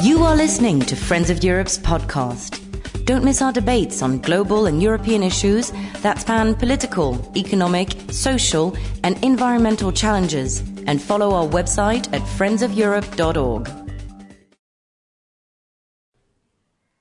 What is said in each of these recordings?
You are listening to Friends of Europe's podcast. Don't miss our debates on global and European issues that span political, economic, social, and environmental challenges, and follow our website at friendsofeurope.org.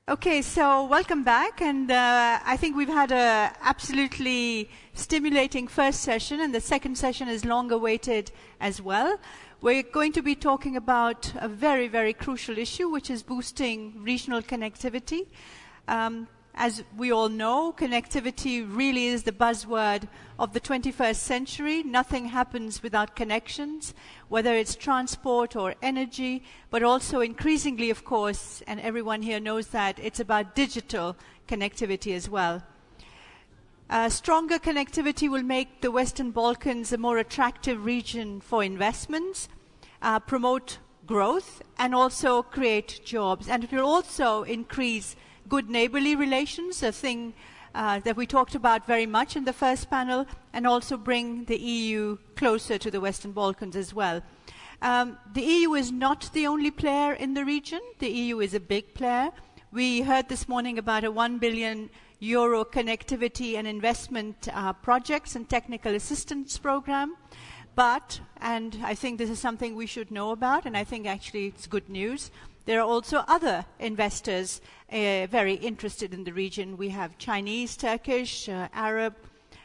Okay, so welcome back, and uh, I think we've had a absolutely stimulating first session, and the second session is long awaited as well. We're going to be talking about a very, very crucial issue, which is boosting regional connectivity. Um, as we all know, connectivity really is the buzzword of the 21st century. Nothing happens without connections, whether it's transport or energy, but also increasingly, of course, and everyone here knows that, it's about digital connectivity as well. Uh, stronger connectivity will make the Western Balkans a more attractive region for investments, uh, promote growth, and also create jobs. And it will also increase good neighborly relations, a thing uh, that we talked about very much in the first panel, and also bring the EU closer to the Western Balkans as well. Um, the EU is not the only player in the region. The EU is a big player. We heard this morning about a 1 billion euro connectivity and investment uh, projects and technical assistance program. But, and I think this is something we should know about, and I think actually it's good news, there are also other investors uh, very interested in the region. We have Chinese, Turkish, uh, Arab,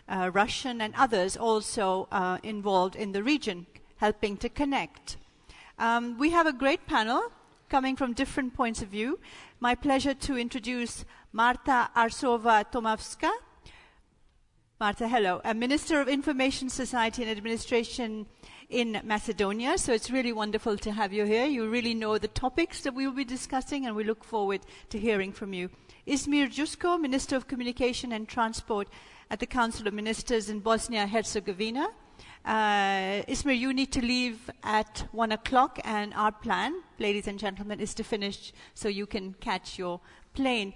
uh, Russian, and others also uh, involved in the region, helping to connect. Um, we have a great panel coming from different points of view. My pleasure to introduce Marta Arsovska Tomovska. Marta, hello. A Minister of Information Society and Administration in Macedonia. So it's really wonderful to have you here. You really know the topics that we will be discussing, and we look forward to hearing from you. Ismir Jusko, Minister of Communication and Transport at the Council of Ministers in Bosnia Herzegovina. Uh, Ismir, you need to leave at one o'clock, and our plan, ladies and gentlemen, is to finish so you can catch your plane.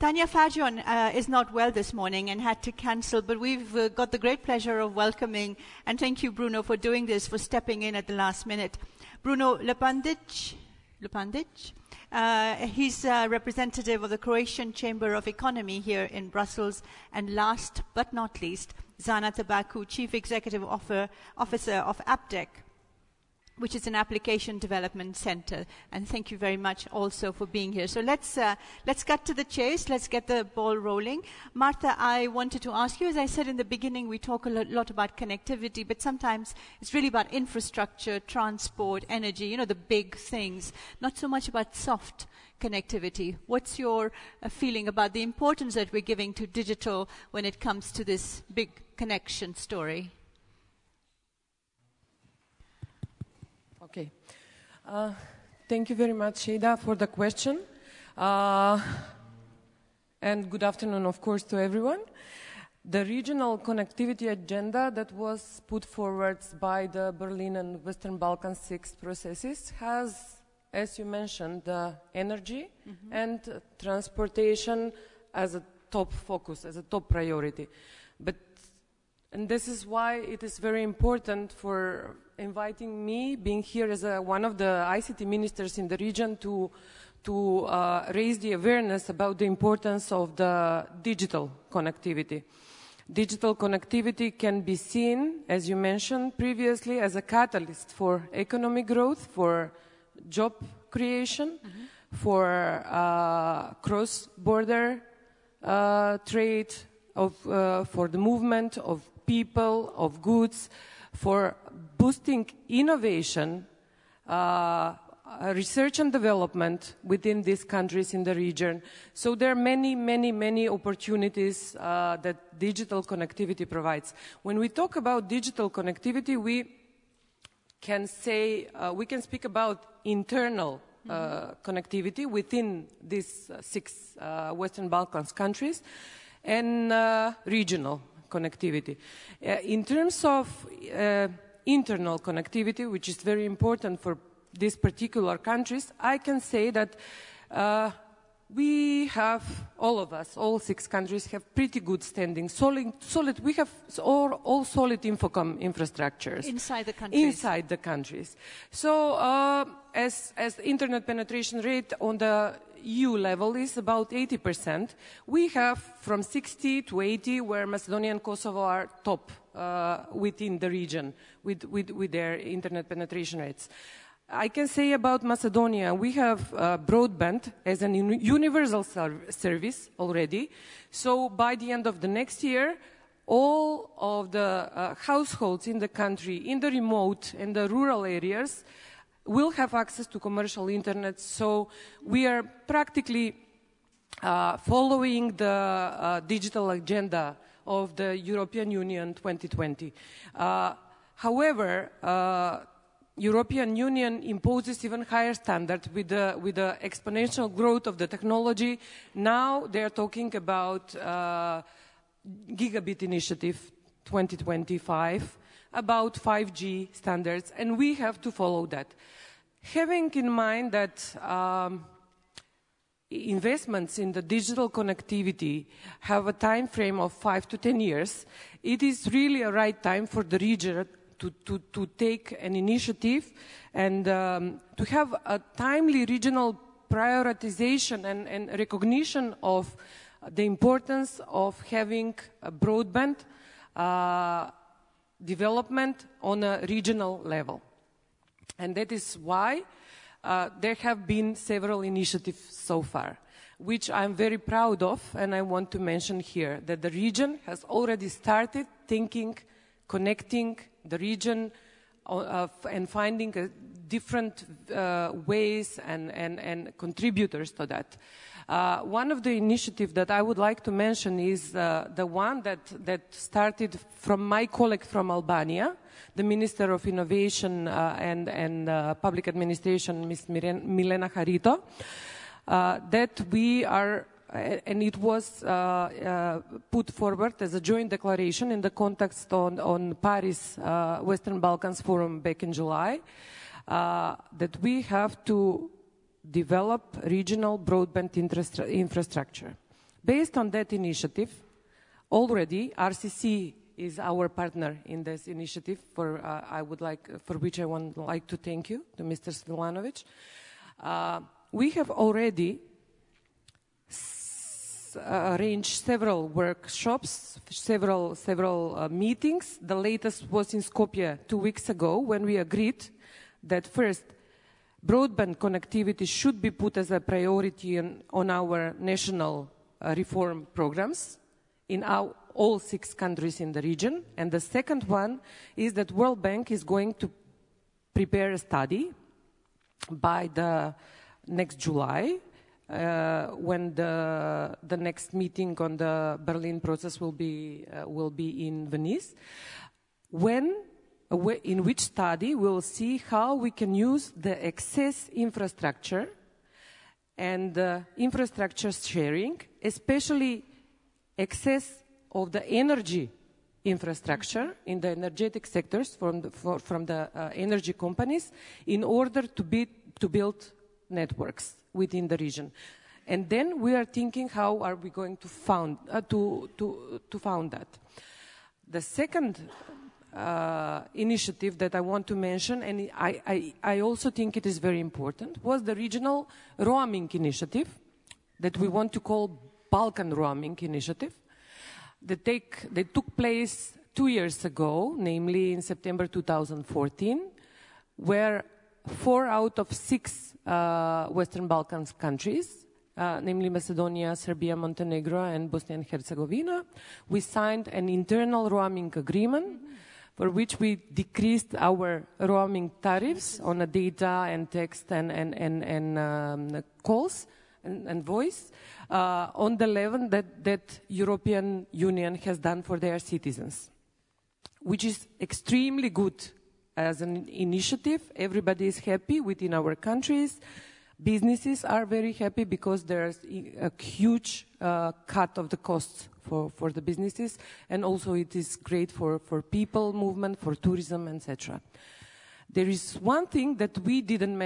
Tanja Fajon uh, is not well this morning and had to cancel, but we've uh, got the great pleasure of welcoming, and thank you, Bruno, for doing this, for stepping in at the last minute. Bruno Lepandic, Lepandic uh, he's a representative of the Croatian Chamber of Economy here in Brussels. And last but not least, Zana Tabaku, Chief Executive Officer of APDEC which is an application development center. And thank you very much also for being here. So let's, uh, let's cut to the chase. Let's get the ball rolling. Martha, I wanted to ask you, as I said in the beginning, we talk a lot about connectivity, but sometimes it's really about infrastructure, transport, energy, you know, the big things, not so much about soft connectivity. What's your uh, feeling about the importance that we're giving to digital when it comes to this big connection story? Okay. Uh, thank you very much, Ada, for the question. Uh, and good afternoon, of course, to everyone. The regional connectivity agenda that was put forward by the Berlin and Western Balkan six processes has, as you mentioned, the energy mm-hmm. and transportation as a top focus, as a top priority. But and this is why it is very important for inviting me, being here as a, one of the ICT ministers in the region, to, to uh, raise the awareness about the importance of the digital connectivity. Digital connectivity can be seen, as you mentioned previously, as a catalyst for economic growth, for job creation, mm-hmm. for uh, cross-border uh, trade, of, uh, for the movement of people, of goods, for boosting innovation, uh, research and development within these countries in the region. So there are many, many, many opportunities uh, that digital connectivity provides. When we talk about digital connectivity, we can say, uh, we can speak about internal uh, mm-hmm. connectivity within these uh, six uh, Western Balkans countries and regional connectivity. in terms of internal connectivity, which is very important for these particular countries, I can say that uh, we have, all of us, all six countries have pretty good standing, solid, solid we have all, all solid Infocom infrastructures. Inside the countries. Inside the countries. So, uh, as, as the internet penetration rate on the EU level is about 80%, we have from 60 to 80 where Macedonia and Kosovo are top uh, within the region with, with, with their internet penetration rates. I can say about Macedonia, we have uh, broadband as an universal service already. So by the end of the next year, all of the uh, households in the country, in the remote and the rural areas, will have access to commercial internet. So we are practically uh, following the uh, digital agenda of the European Union 2020. Uh, however, uh, European Union imposes even higher standards with the, with the exponential growth of the technology. Now they are talking about uh, gigabit initiative 2025, about 5G standards, and we have to follow that. Having in mind that um, investments in the digital connectivity have a time frame of five to ten years, it is really a right time for the region to, to, to take an initiative and um, to have a timely regional prioritization and, and, recognition of the importance of having broadband uh, development on a regional level. And that is why uh, there have been several initiatives so far, which I'm very proud of, and I want to mention here that the region has already started thinking, connecting the region uh, and finding uh, different uh, ways and, and, and, contributors to that. Uh, one of the initiatives that I would like to mention is uh, the one that, that started from my colleague from Albania, the Minister of Innovation uh, and, and Public Administration, Ms. Milena Harito, that we are and it was uh, uh, put forward as a joint declaration in the context on, on Paris uh, Western Balkans Forum back in July, uh, that we have to develop regional broadband infrastructure. Based on that initiative, already RCC is our partner in this initiative for uh, I would like for which I would like to thank you to Mr. Svilanovic. Uh, we have already uh, arranged several workshops, several, several uh, meetings. The latest was in Skopje two weeks ago when we agreed that first, broadband connectivity should be put as a priority on, on our national uh, reform programs in our, all six countries in the region. And the second one is that World Bank is going to prepare a study by the next July uh, when the, the next meeting on the Berlin process will be, uh, will be in Venice, when, in which study we'll see how we can use the excess infrastructure and uh, infrastructure sharing, especially excess of the energy infrastructure in the energetic sectors from the, for, from the uh, energy companies in order to, be, to build networks within the region. And then we are thinking how are we going to found, uh, to, to, to found that. The second uh, initiative that I want to mention, and I, I, I also think it is very important, was the regional roaming initiative that we want to call Balkan Roaming Initiative. That, take, that took place two years ago, namely in September 2014, where four out of six uh, Western Balkans countries, uh, namely Macedonia, Serbia, Montenegro, and Bosnia and Herzegovina. We signed an internal roaming agreement for which we decreased our roaming tariffs on data and text and, and, and, and um, calls and, and voice uh, on the level that, that European Union has done for their citizens, which is extremely good as an initiative. Everybody is happy within our countries. Businesses are very happy because there's a huge uh, cut of the costs for, for the businesses, and also it is great for, for people movement, for tourism, etc. There is one thing that we didn't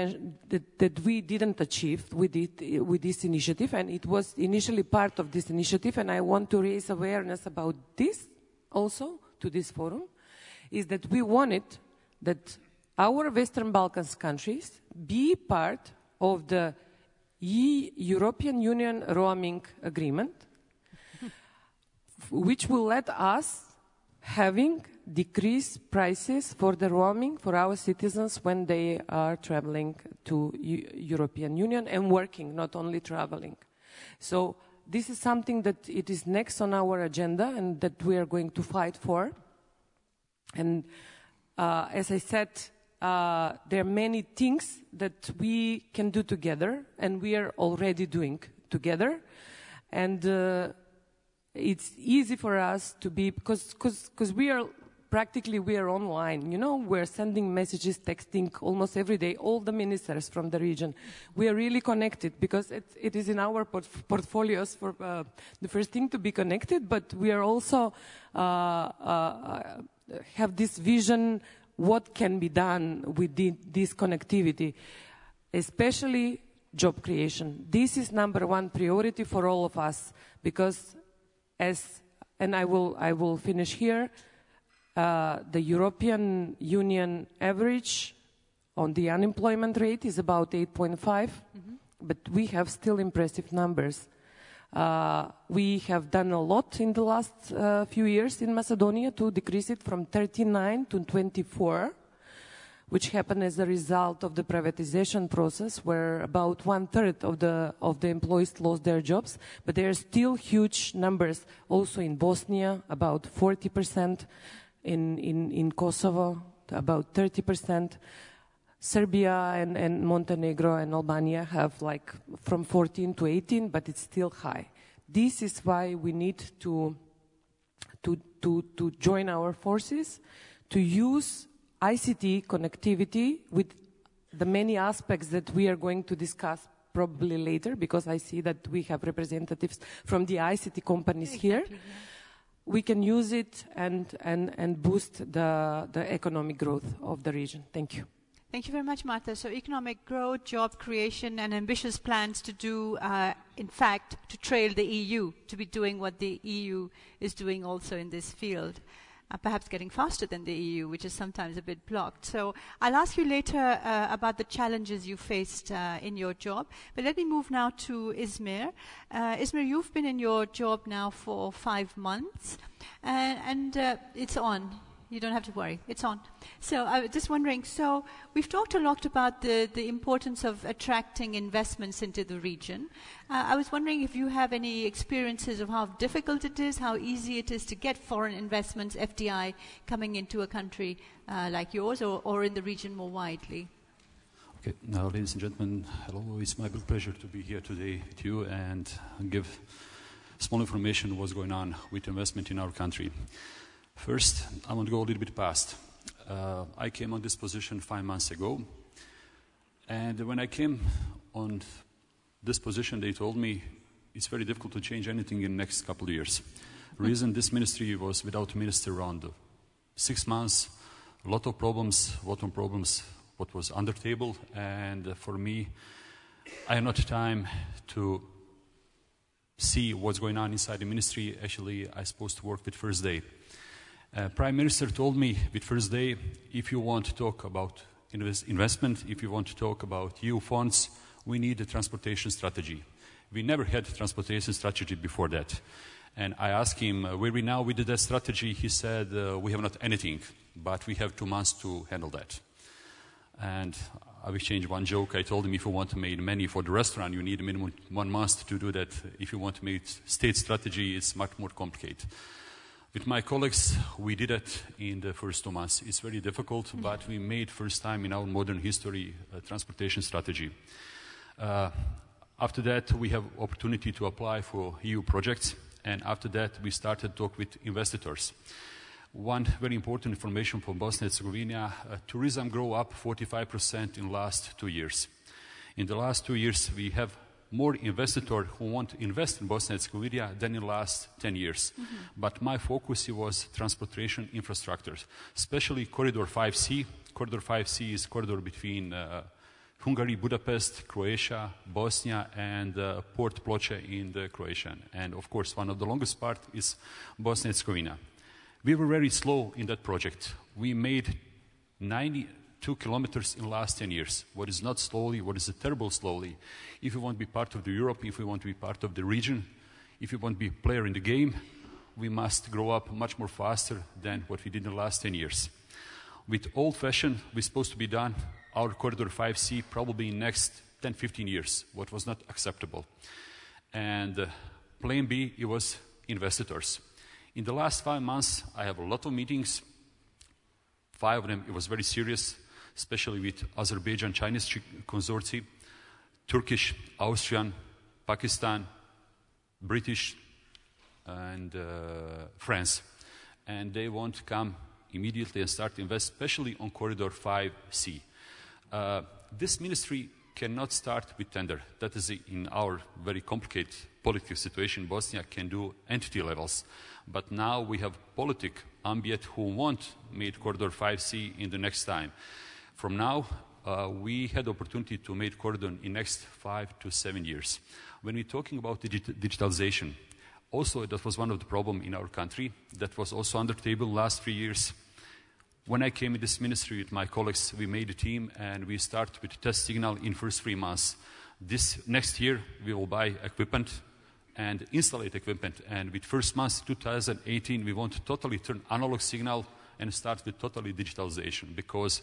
that, that we didn't achieve with it, with this initiative, and it was initially part of this initiative, and I want to raise awareness about this also to this forum, is that we wanted that our Western Balkans countries be part of the European Union roaming agreement, which will let us having decreased prices for the roaming for our citizens when they are traveling to U European Union and working, not only traveling. So this is something that it is next on our agenda and that we are going to fight for. And uh, as I said, uh, there are many things that we can do together and we are already doing together. And uh, it's easy for us to be, because, because, we are practically we are online. You know, we're sending messages, texting almost every day, all the ministers from the region. We are really connected because it, it is in our port portfolios for uh, the first thing to be connected, but we are also uh, uh, have this vision what can be done with the, this connectivity, especially job creation. This is number one priority for all of us because as, and I will, I will finish here, uh, the European Union average on the unemployment rate is about 8.5, mm -hmm. but we have still impressive numbers. Uh, we have done a lot in the last uh, few years in Macedonia to decrease it from 39 to 24, which happened as a result of the privatization process, where about one third of the of the employees lost their jobs. But there are still huge numbers also in Bosnia, about 40 percent in, in, in Kosovo, about 30%. Serbia and, and Montenegro and Albania have like from 14 to 18, but it's still high. This is why we need to, to, to, to join our forces, to use ICT connectivity with the many aspects that we are going to discuss probably later, because I see that we have representatives from the ICT companies exactly, here. We can use it and, and, and boost the, the economic growth of the region. Thank you. Thank you very much, Martha. So economic growth, job creation, and ambitious plans to do, uh, in fact, to trail the EU, to be doing what the EU is doing also in this field uh, perhaps getting faster than the EU, which is sometimes a bit blocked. So I'll ask you later uh, about the challenges you faced uh, in your job. But let me move now to Ismir. Uh, Ismir, you've been in your job now for five months, and uh, it's on. You don't have to worry. It's on. So I was just wondering, so we've talked a lot about the, the importance of attracting investments into the region. Uh, I was wondering if you have any experiences of how difficult it is, how easy it is to get foreign investments, FDI, coming into a country uh, like yours or, or in the region more widely. Okay, now, ladies and gentlemen, hello. It's my big pleasure to be here today with you and give small information what's going on with investment in our country. First, I want to go a little bit past. Uh, I came on this position five months ago, and when I came on this position, they told me it's very difficult to change anything in the next couple of years. Reason this ministry was without minister around six months, a lot of problems, a lot of problems, what was under table, and for me, I have not time to see what's going on inside the ministry. Actually, I'm supposed to work with first day. Uh, Prime Minister told me with first day, if you want to talk about invest investment, if you want to talk about EU funds, we need a transportation strategy. We never had a transportation strategy before that. And I asked him, uh, where we now with that strategy? He said, uh, we have not anything, but we have two months to handle that. And I exchanged one joke. I told him, if you want to make money for the restaurant, you need a minimum one month to do that. If you want to make state strategy, it's much more complicated. With my colleagues, we did it in the first two months. It's very difficult, mm-hmm. but we made first time in our modern history a transportation strategy. Uh, after that, we have opportunity to apply for EU projects, and after that, we started talk with investors. One very important information for Bosnia and Herzegovina, uh, tourism grew up 45% in last two years. In the last two years, we have more investors who want to invest in Bosnia and Herzegovina than in the last 10 years. Mm -hmm. But my focus was transportation infrastructures, especially Corridor 5C, Corridor 5C is corridor between uh, Hungary, Budapest, Croatia, Bosnia, and uh, Port Ploče in the Croatian. And of course, one of the longest part is Bosnia and Herzegovina. We were very slow in that project. We made 92 kilometers in the last 10 years. What is not slowly, what is a terrible slowly. If we want to be part of the Europe, if we want to be part of the region, if we want to be a player in the game, we must grow up much more faster than what we did in the last 10 years. With old fashioned, we're supposed to be done our corridor 5C probably in next 10, 15 years, what was not acceptable. And uh, plan B, it was investors. In the last five months, I have a lot of meetings. Five of them, it was very serious, especially with Azerbaijan Chinese consortium, Turkish, Austrian, Pakistan, British, and uh, France. And they want to come immediately and start to invest, especially on corridor 5C. Uh, this ministry cannot start with tender. That is in our very complicated political situation. Bosnia can do entity levels. But now we have politic ambient who want made corridor 5C in the next time. From now, uh, we had opportunity to make Cordon in next five to seven years. When we're talking about digit digitalization, also that was one of the problem in our country. That was also under the table last three years. When I came in this ministry with my colleagues, we made a team and we started with test signal in first three months. This next year, we will buy equipment and install equipment. And with first month 2018, we want to totally turn analog signal and start with totally digitalization because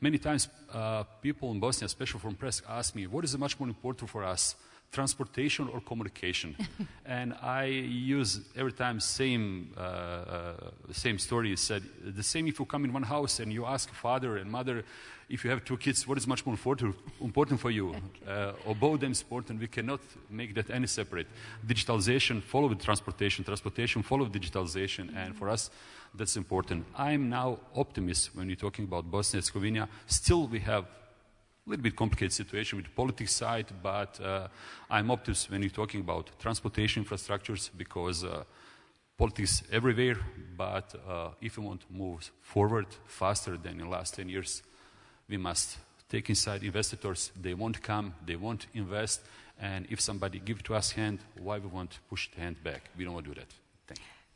many times uh, people in Bosnia, especially from press, ask me, what is much more important for us? transportation or communication. and I use every time same uh, uh, same story. You said the same if you come in one house and you ask father and mother if you have two kids, what is much more important, important for you? Uh, or both them important. We cannot make that any separate. Digitalization follow transportation. Transportation follow digitalization. And for us, that's important. I'm now optimist when you're talking about Bosnia and Herzegovina. Still, we have a little bit complicated situation with the politics side, but uh, I'm optimistic when you're talking about transportation infrastructures because uh, politics everywhere, but uh, if we want to move forward faster than in the last 10 years, we must take inside investors. They won't come, they won't invest, and if somebody give to us hand, why we want to push the hand back? We don't want to do that.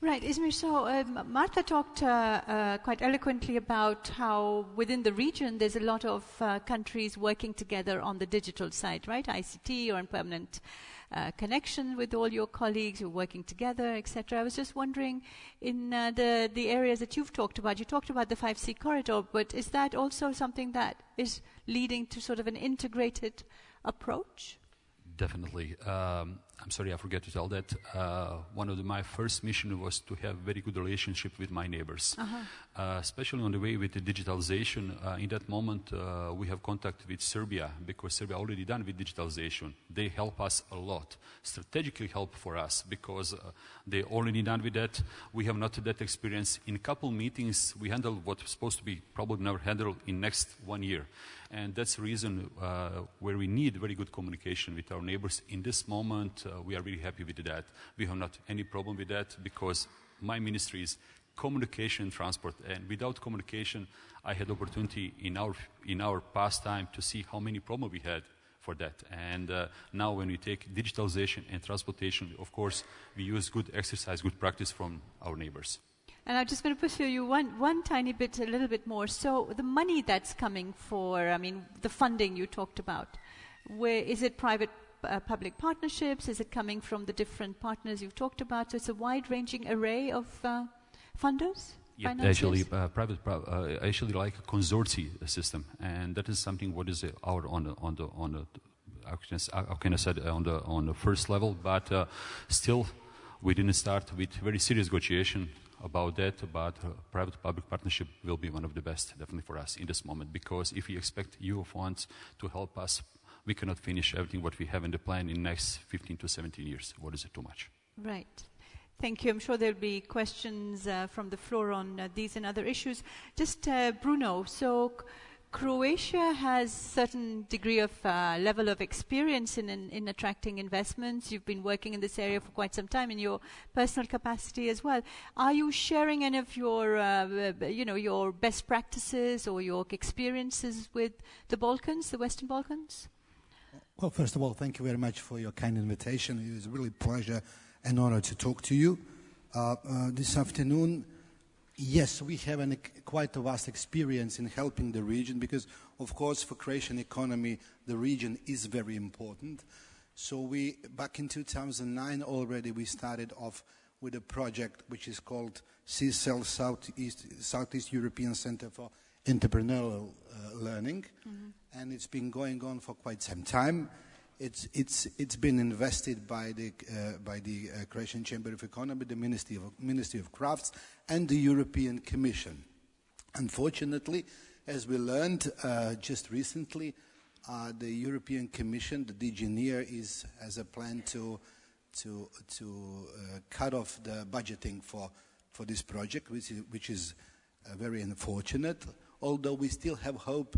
Right, Ismir. So um, Marta talked uh, uh, quite eloquently about how within the region there's a lot of uh, countries working together on the digital side, right? ICT or in permanent uh, connection with all your colleagues who are working together, etc. I was just wondering, in uh, the the areas that you've talked about, you talked about the 5C corridor, but is that also something that is leading to sort of an integrated approach? Definitely. Um, I'm sorry, I forget to tell that. Uh, one of the, my first mission was to have very good relationship with my neighbors, uh-huh. uh, especially on the way with the digitalization. Uh, in that moment, uh, we have contact with Serbia because Serbia already done with digitalization. They help us a lot, strategically help for us because uh, they already done with that. We have not that experience. In couple meetings, we handled what was supposed to be probably never handled in next one year. And that's the reason uh, where we need very good communication with our neighbors. In this moment, uh, we are really happy with that. We have not any problem with that because my ministry is communication and transport. And without communication, I had opportunity in our, in our past time to see how many problems we had for that. And uh, now when we take digitalization and transportation, of course, we use good exercise, good practice from our neighbors. And I'm just going to pursue you one, one tiny bit, a little bit more. So the money that's coming for, I mean, the funding you talked about, where is it private uh, public partnerships? Is it coming from the different partners you've talked about? So it's a wide-ranging array of uh, funders. Yeah, actually, uh, private, uh, actually like a consortium system, and that is something what is our on the on the on the how can I, how can I say on the on the first level, but uh, still we didn't start with very serious negotiation about that, but private-public partnership will be one of the best, definitely for us in this moment, because if we expect EU funds to help us, we cannot finish everything what we have in the plan in next 15 to 17 years. What is it too much? Right. Thank you. I'm sure there'll be questions uh, from the floor on uh, these and other issues. Just uh, Bruno, so Croatia has certain degree of uh, level of experience in, in, in attracting investments. You've been working in this area for quite some time in your personal capacity as well. Are you sharing any of your, uh, you know, your best practices or your experiences with the Balkans, the Western Balkans? Well, first of all, thank you very much for your kind invitation. It was really a pleasure and honor to talk to you uh, uh this afternoon. Yes, we have an, quite a vast experience in helping the region because, of course, for Croatian economy, the region is very important. So we, back in 2009 already, we started off with a project which is called SEECEL Southeast, Southeast European Center for Entrepreneurial uh, Learning. Mm -hmm. And it's been going on for quite some time. It's, it's, it's been invested by the, uh, by the uh, Croatian Chamber of Economy, the Ministry of, Ministry of Crafts, and the European Commission. Unfortunately, as we learned uh, just recently, uh, the European Commission, the DG NEAR, is, has a plan to, to, to uh, cut off the budgeting for, for this project, which is, which is uh, very unfortunate, although we still have hope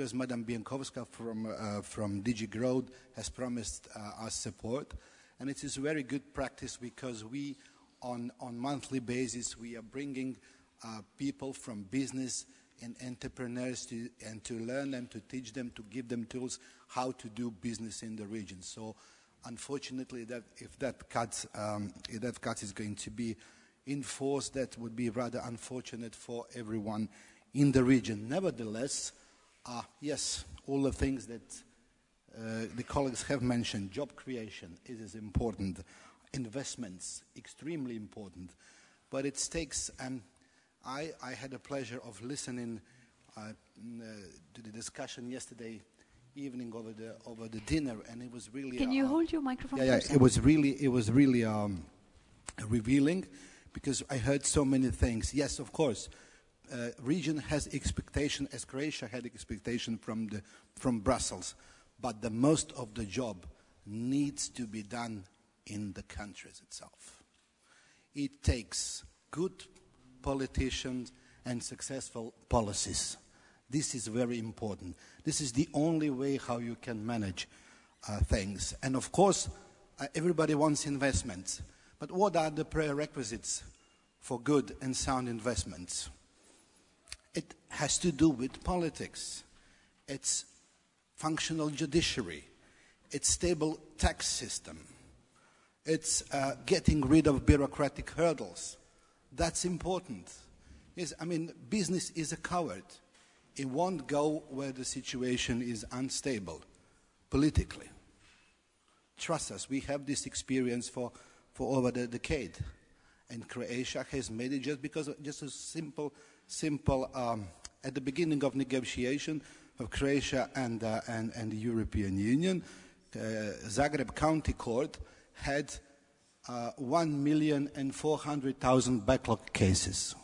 because Madam Bieńkowska from, uh, from DG Growth has promised uh, us support. And it is very good practice because we, on, on monthly basis, we are bringing uh, people from business and entrepreneurs to, and to learn them, to teach them, to give them tools how to do business in the region. So unfortunately, that, if that cut, um, if that cut is going to be enforced, that would be rather unfortunate for everyone in the region. Nevertheless, uh, yes, all the things that uh, the colleagues have mentioned, job creation, is important. Investments, extremely important. But it takes, and I, I had a pleasure of listening uh, uh, to the discussion yesterday evening over the over the dinner, and it was really. Can you uh, hold your microphone? Yeah, yeah. It was really it was really um, revealing because I heard so many things. Yes, of course, region has expectation, as Croatia had expectation from, the, from Brussels, but the most of the job needs to be done in the countries itself. It takes good politicians and successful policies. This is very important. This is the only way how you can manage uh, things. And of course, uh, everybody wants investments. But what are the prerequisites for good and sound investments? Has to do with politics. It's functional judiciary. It's stable tax system. It's uh, getting rid of bureaucratic hurdles. That's important. Yes, I mean, business is a coward. It won't go where the situation is unstable politically. Trust us, we have this experience for, for over the decade. And Croatia has made it just because of just a simple simple, um, at the beginning of negotiation of Croatia and, uh, and, and, the European Union, uh, Zagreb County Court had uh, 1,400,000 backlog cases.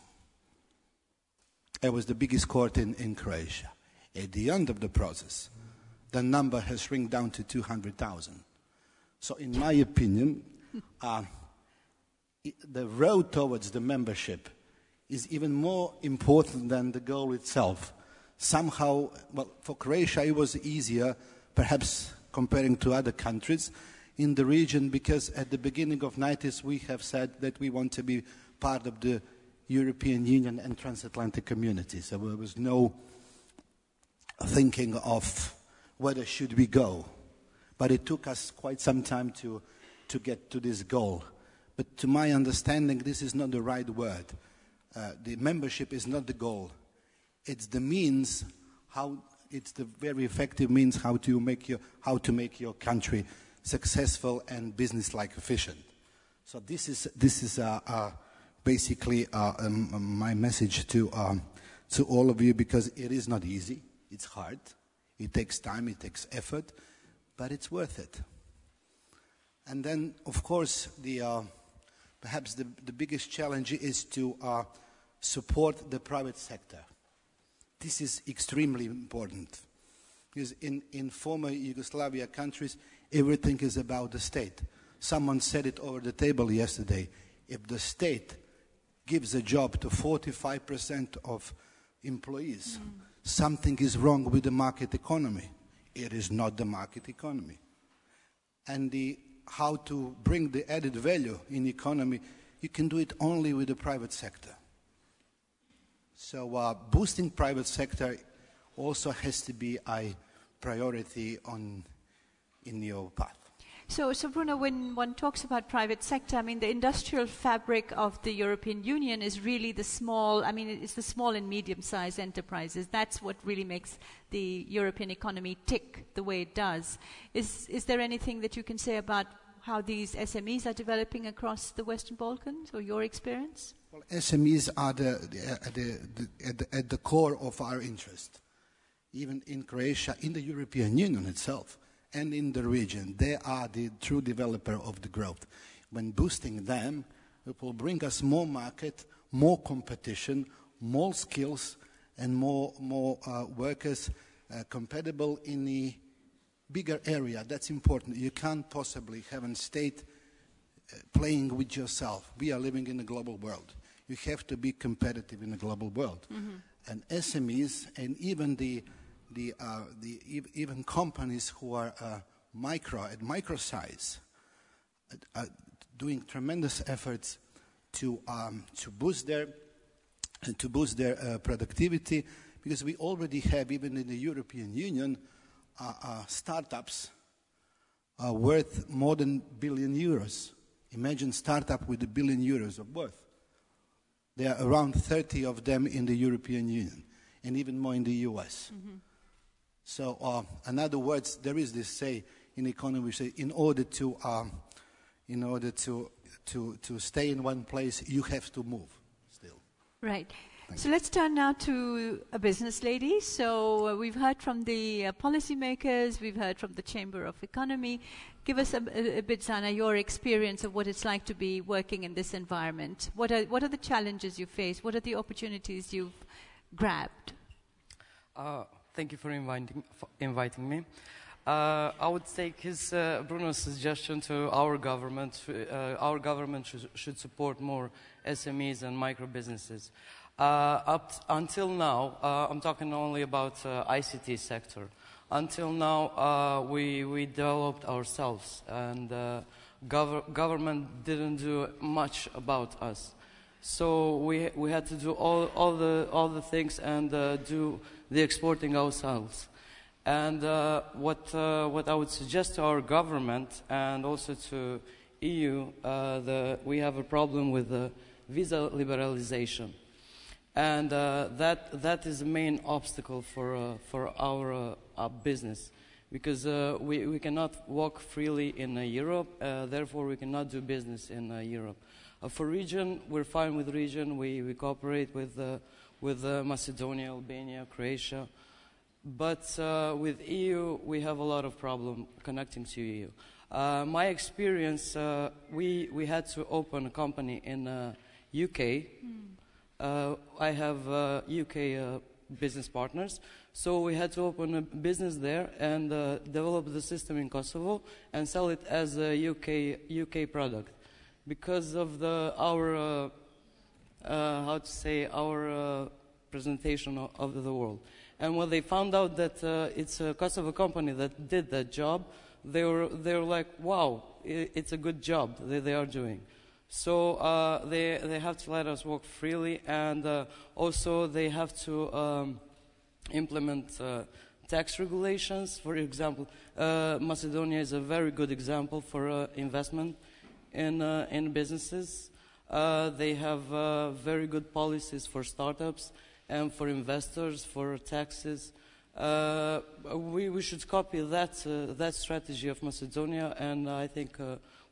It was the biggest court in, in Croatia. At the end of the process, the number has shrunk down to 200,000. So, in my opinion, uh, the road towards the membership is even more important than the goal itself. Somehow, well, for Croatia it was easier, perhaps comparing to other countries in the region, because at the beginning of 90s we have said that we want to be part of the European Union and transatlantic community. So there was no thinking of whether should we go. But it took us quite some time to, to get to this goal. But to my understanding, this is not the right word. Uh, the membership is not the goal. It's the means how it's the very effective means how to make your how to make your country successful and business-like efficient. So this is this is uh, uh, basically uh, um, my message to um, to all of you because it is not easy. It's hard. It takes time. It takes effort, but it's worth it. And then, of course, the uh, perhaps the, the biggest challenge is to support the private sector. This is extremely important because in, in former Yugoslavia countries, everything is about the state. Someone said it over the table yesterday. If the state gives a job to 45% of employees, mm. something is wrong with the market economy. It is not the market economy. And the, how to bring the added value in the economy, you can do it only with the private sector. So uh, boosting private sector also has to be a priority on in your path. So, so Bruno, when one talks about private sector, I mean the industrial fabric of the European Union is really the small. I mean, it's the small and medium-sized enterprises. That's what really makes the European economy tick the way it does. Is is there anything that you can say about how these SMEs are developing across the Western Balkans, or your experience? SMEs are the, the, the, at, the, at the core of our interest. Even in Croatia, in the European Union itself, and in the region, they are the true developer of the growth. When boosting them, it will bring us more market, more competition, more skills, and more, more uh, workers uh, compatible in the bigger area. That's important. You can't possibly have a state uh, playing with yourself. We are living in a global world. You have to be competitive in a global world. Mm-hmm. And SMEs and even the, the, uh, the even companies who are uh, micro at micro size are uh, uh, doing tremendous efforts to um, to boost their to boost their uh, productivity because we already have even in the European Union startups worth more than billion euros Imagine startup with a billion euros of worth. There are around 30 of them in the European Union and even more in the US. Mm-hmm. So, uh, in other words, there is this say in economy, we say, in order to, um, in order to, to, to stay in one place, you have to move still. Right. So let's turn now to a business lady. So uh, we've heard from the uh, policymakers, we've heard from the Chamber of Economy. Give us a, a, a, bit, Zana, your experience of what it's like to be working in this environment. What are, what are the challenges you face? What are the opportunities you've grabbed? Uh, thank you for inviting, for inviting me. Uh, I would take his uh, Bruno's suggestion to our government. Uh, our government should, should, support more SMEs and micro businesses. Uh, up until now, uh, I'm talking only about uh, ICT sector. Until now, uh, we, we developed ourselves, and uh, gov- government didn't do much about us. So we, we had to do all, all, the, all the things and uh, do the exporting ourselves. And what, what I would suggest to our government and also to EU, the, we have a problem with the visa liberalization and uh, that that is the main obstacle for uh, for our, uh, our business. Because uh, we, we cannot walk freely in uh, Europe therefore we cannot do business in Europe. For region we're fine with region. We, we cooperate with with Macedonia Albania Croatia. But with EU we have a lot of problem connecting to EU my experience we we had to open a company in UK mm I have uh, UK uh, business partners, so we had to open a business there and uh, develop the system in Kosovo and sell it as a UK UK product because of the our uh, uh, how to say our presentation of, the world. And when they found out that it's a Kosovo company that did that job, they were they were like, "Wow, it, it's a good job that they are doing." So uh, they, they have to let us work freely, and uh, also they have to um, implement uh, tax regulations. For example, uh, Macedonia is a very good example for uh, investment in, uh, in businesses. they have very good policies for startups and for investors, for taxes. we, we should copy that, that strategy of Macedonia, and I think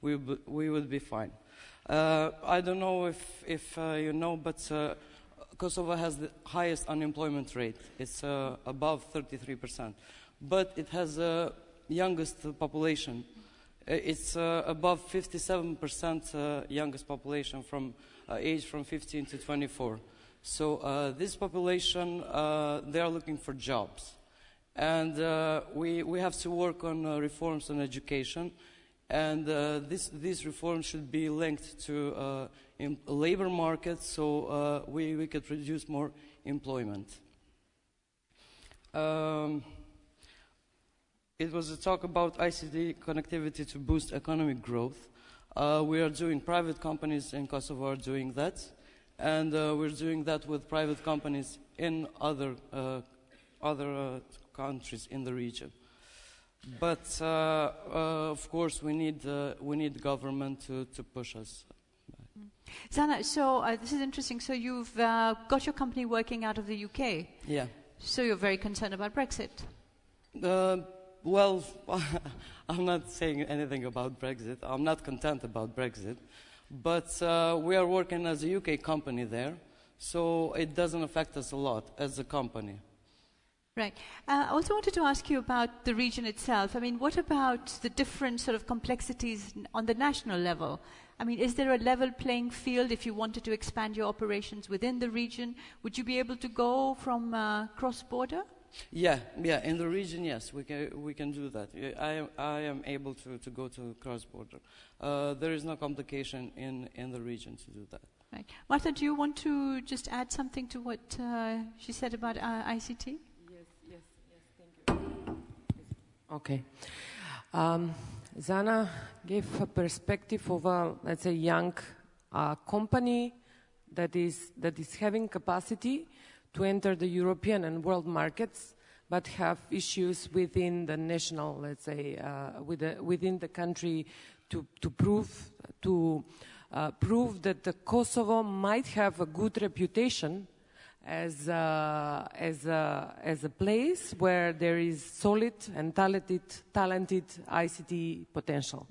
we, we would be fine. Uh, I don't know if, if uh, you know, but uh, Kosovo has the highest unemployment rate. It's uh, above 33%. But it has the youngest population. Uh, it's uh, above 57% youngest population from age from 15 to 24. So this population, they are looking for jobs. And we, we have to work on reforms on education and uh, this, these reforms should be linked to uh, labor market so uh, we, we could produce more employment. Um, it was a talk about ICT connectivity to boost economic growth. Uh, we are doing private companies in Kosovo are doing that, and uh, we're doing that with private companies in other uh, other uh, countries in the region. But uh, uh, of course, we need we need government to, to push us. Zana, so this is interesting. So you've got your company working out of the UK. Yeah. So you're very concerned about Brexit. Well, I'm not saying anything about Brexit. I'm not content about Brexit. But uh, we are working as a UK company there, so it doesn't affect us a lot as a company. Right. Uh, I also wanted to ask you about the region itself. I mean, what about the different sort of complexities on the national level? I mean, is there a level playing field if you wanted to expand your operations within the region? Would you be able to go from uh, cross border? Yeah, yeah. In the region, yes, we can we can do that. I am I am able to, to go to cross border. Uh, there is no complication in in the region to do that. Right, Marta. Do you want to just add something to what uh, she said about uh, ICT? Yes, yes, yes. Thank you. Okay. Um, Zana gave a perspective of a let's say young uh, company that is that is having capacity to enter the European and world markets, but have issues within the national, let's say, uh, with the, within the country to, to prove to uh, prove that the Kosovo might have a good reputation as a, as a, as a place where there is solid and talented, talented ICT potential.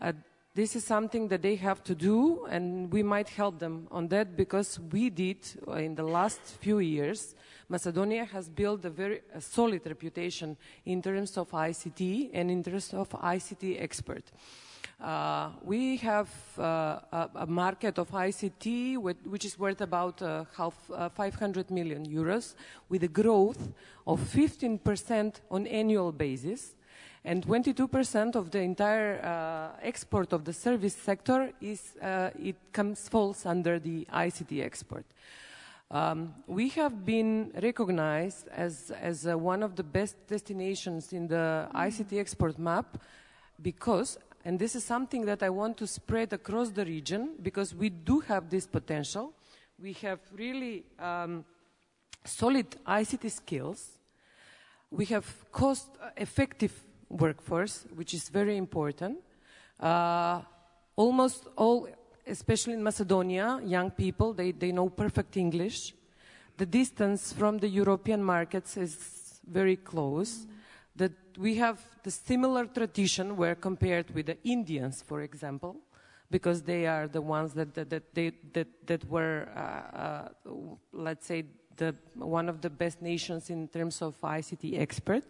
Uh, this is something that they have to do, and we might help them on that because we did in the last few years. Macedonia has built a very a solid reputation in terms of ICT and in terms of ICT expert. Uh, we have uh, a, a, market of ICT with, which is worth about uh, half, uh, 500 million euros with a growth of 15% on annual basis and 22% of the entire uh, export of the service sector is uh, it comes falls under the ICT export. Um, we have been recognized as, as one of the best destinations in the ICT export map because, and this is something that I want to spread across the region because we do have this potential. We have really um, solid ICT skills. We have cost effective workforce, which is very important. Uh, almost all, especially in Macedonia, young people, they, they know perfect English. The distance from the European markets is very close. We have the similar tradition where compared with the Indians, for example, because they are the ones that, that, that, they, that, that were, uh, uh, let's say, the, one of the best nations in terms of ICT expert.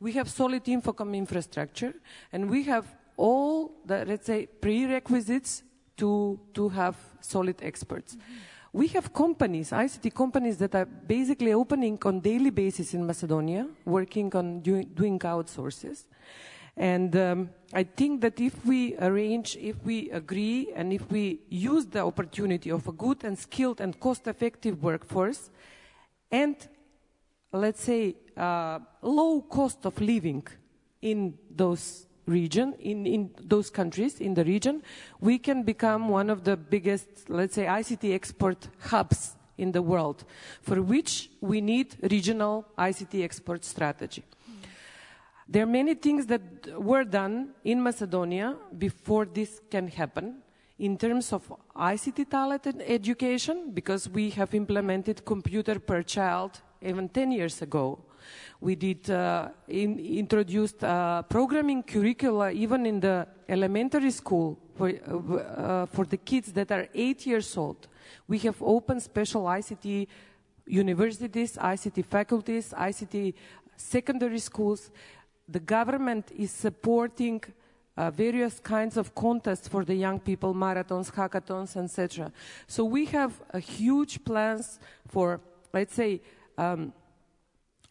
We have solid Infocom infrastructure, and we have all the, let's say, prerequisites to, to have solid experts. Mm-hmm. We have companies, ICT companies that are basically opening on daily basis in Macedonia, working on doing, doing outsources. And um, I think that if we arrange, if we agree, and if we use the opportunity of a good and skilled and cost-effective workforce, and let's say uh, low cost of living in those region in, in those countries in the region we can become one of the biggest let's say ict export hubs in the world for which we need regional ict export strategy there are many things that were done in macedonia before this can happen in terms of ICT talent education, because we have implemented computer per child even 10 years ago. We did uh, in, introduced uh, programming curricula even in the elementary school for, uh, uh for the kids that are eight years old. We have opened special ICT universities, ICT faculties, ICT secondary schools. The government is supporting uh, various kinds of contests for the young people, marathons, hackathons, etc. So we have huge plans for, let's say, um,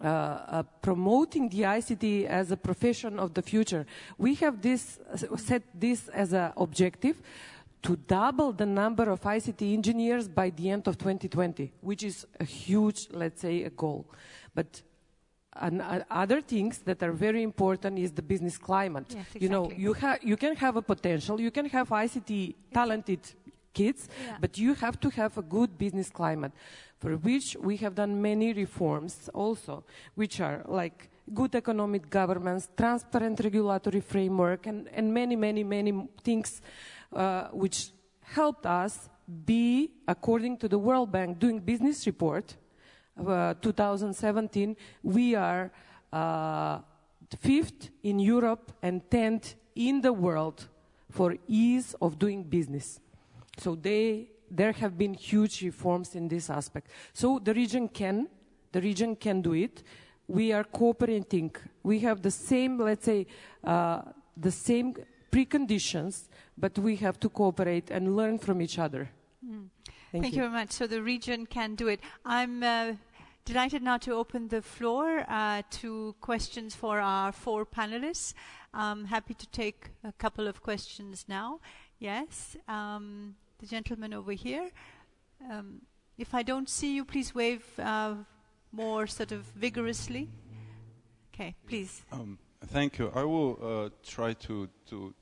uh, uh, promoting the ICT as a profession of the future. We have this set this as an objective to double the number of ICT engineers by the end of 2020, which is a huge, let's say, a goal. But and uh, other things that are very important is the business climate. Yes, You know, you, you can have a potential, you can have ICT talented kids, Yeah. but you have to have a good business climate, for which we have done many reforms also, which are like good economic governance, transparent regulatory framework, and, and many, many, many things uh, which helped us be, according to the World Bank Doing Business report, uh, 2017, we are uh, fifth in Europe and 10th in the world for ease of doing business. So they, there have been huge reforms in this aspect. So the region can, the region can do it. We are cooperating. We have the same, let's say, uh, the same preconditions, but we have to cooperate and learn from each other. Thank, you. very much. So the region can do it. I'm uh, delighted now to open the floor uh, to questions for our four panelists. I'm happy to take a couple of questions now. Yes, um, the gentleman over here. Um, if I don't see you, please wave uh, more sort of vigorously. Okay, please. Um, thank you. I will uh, try to, to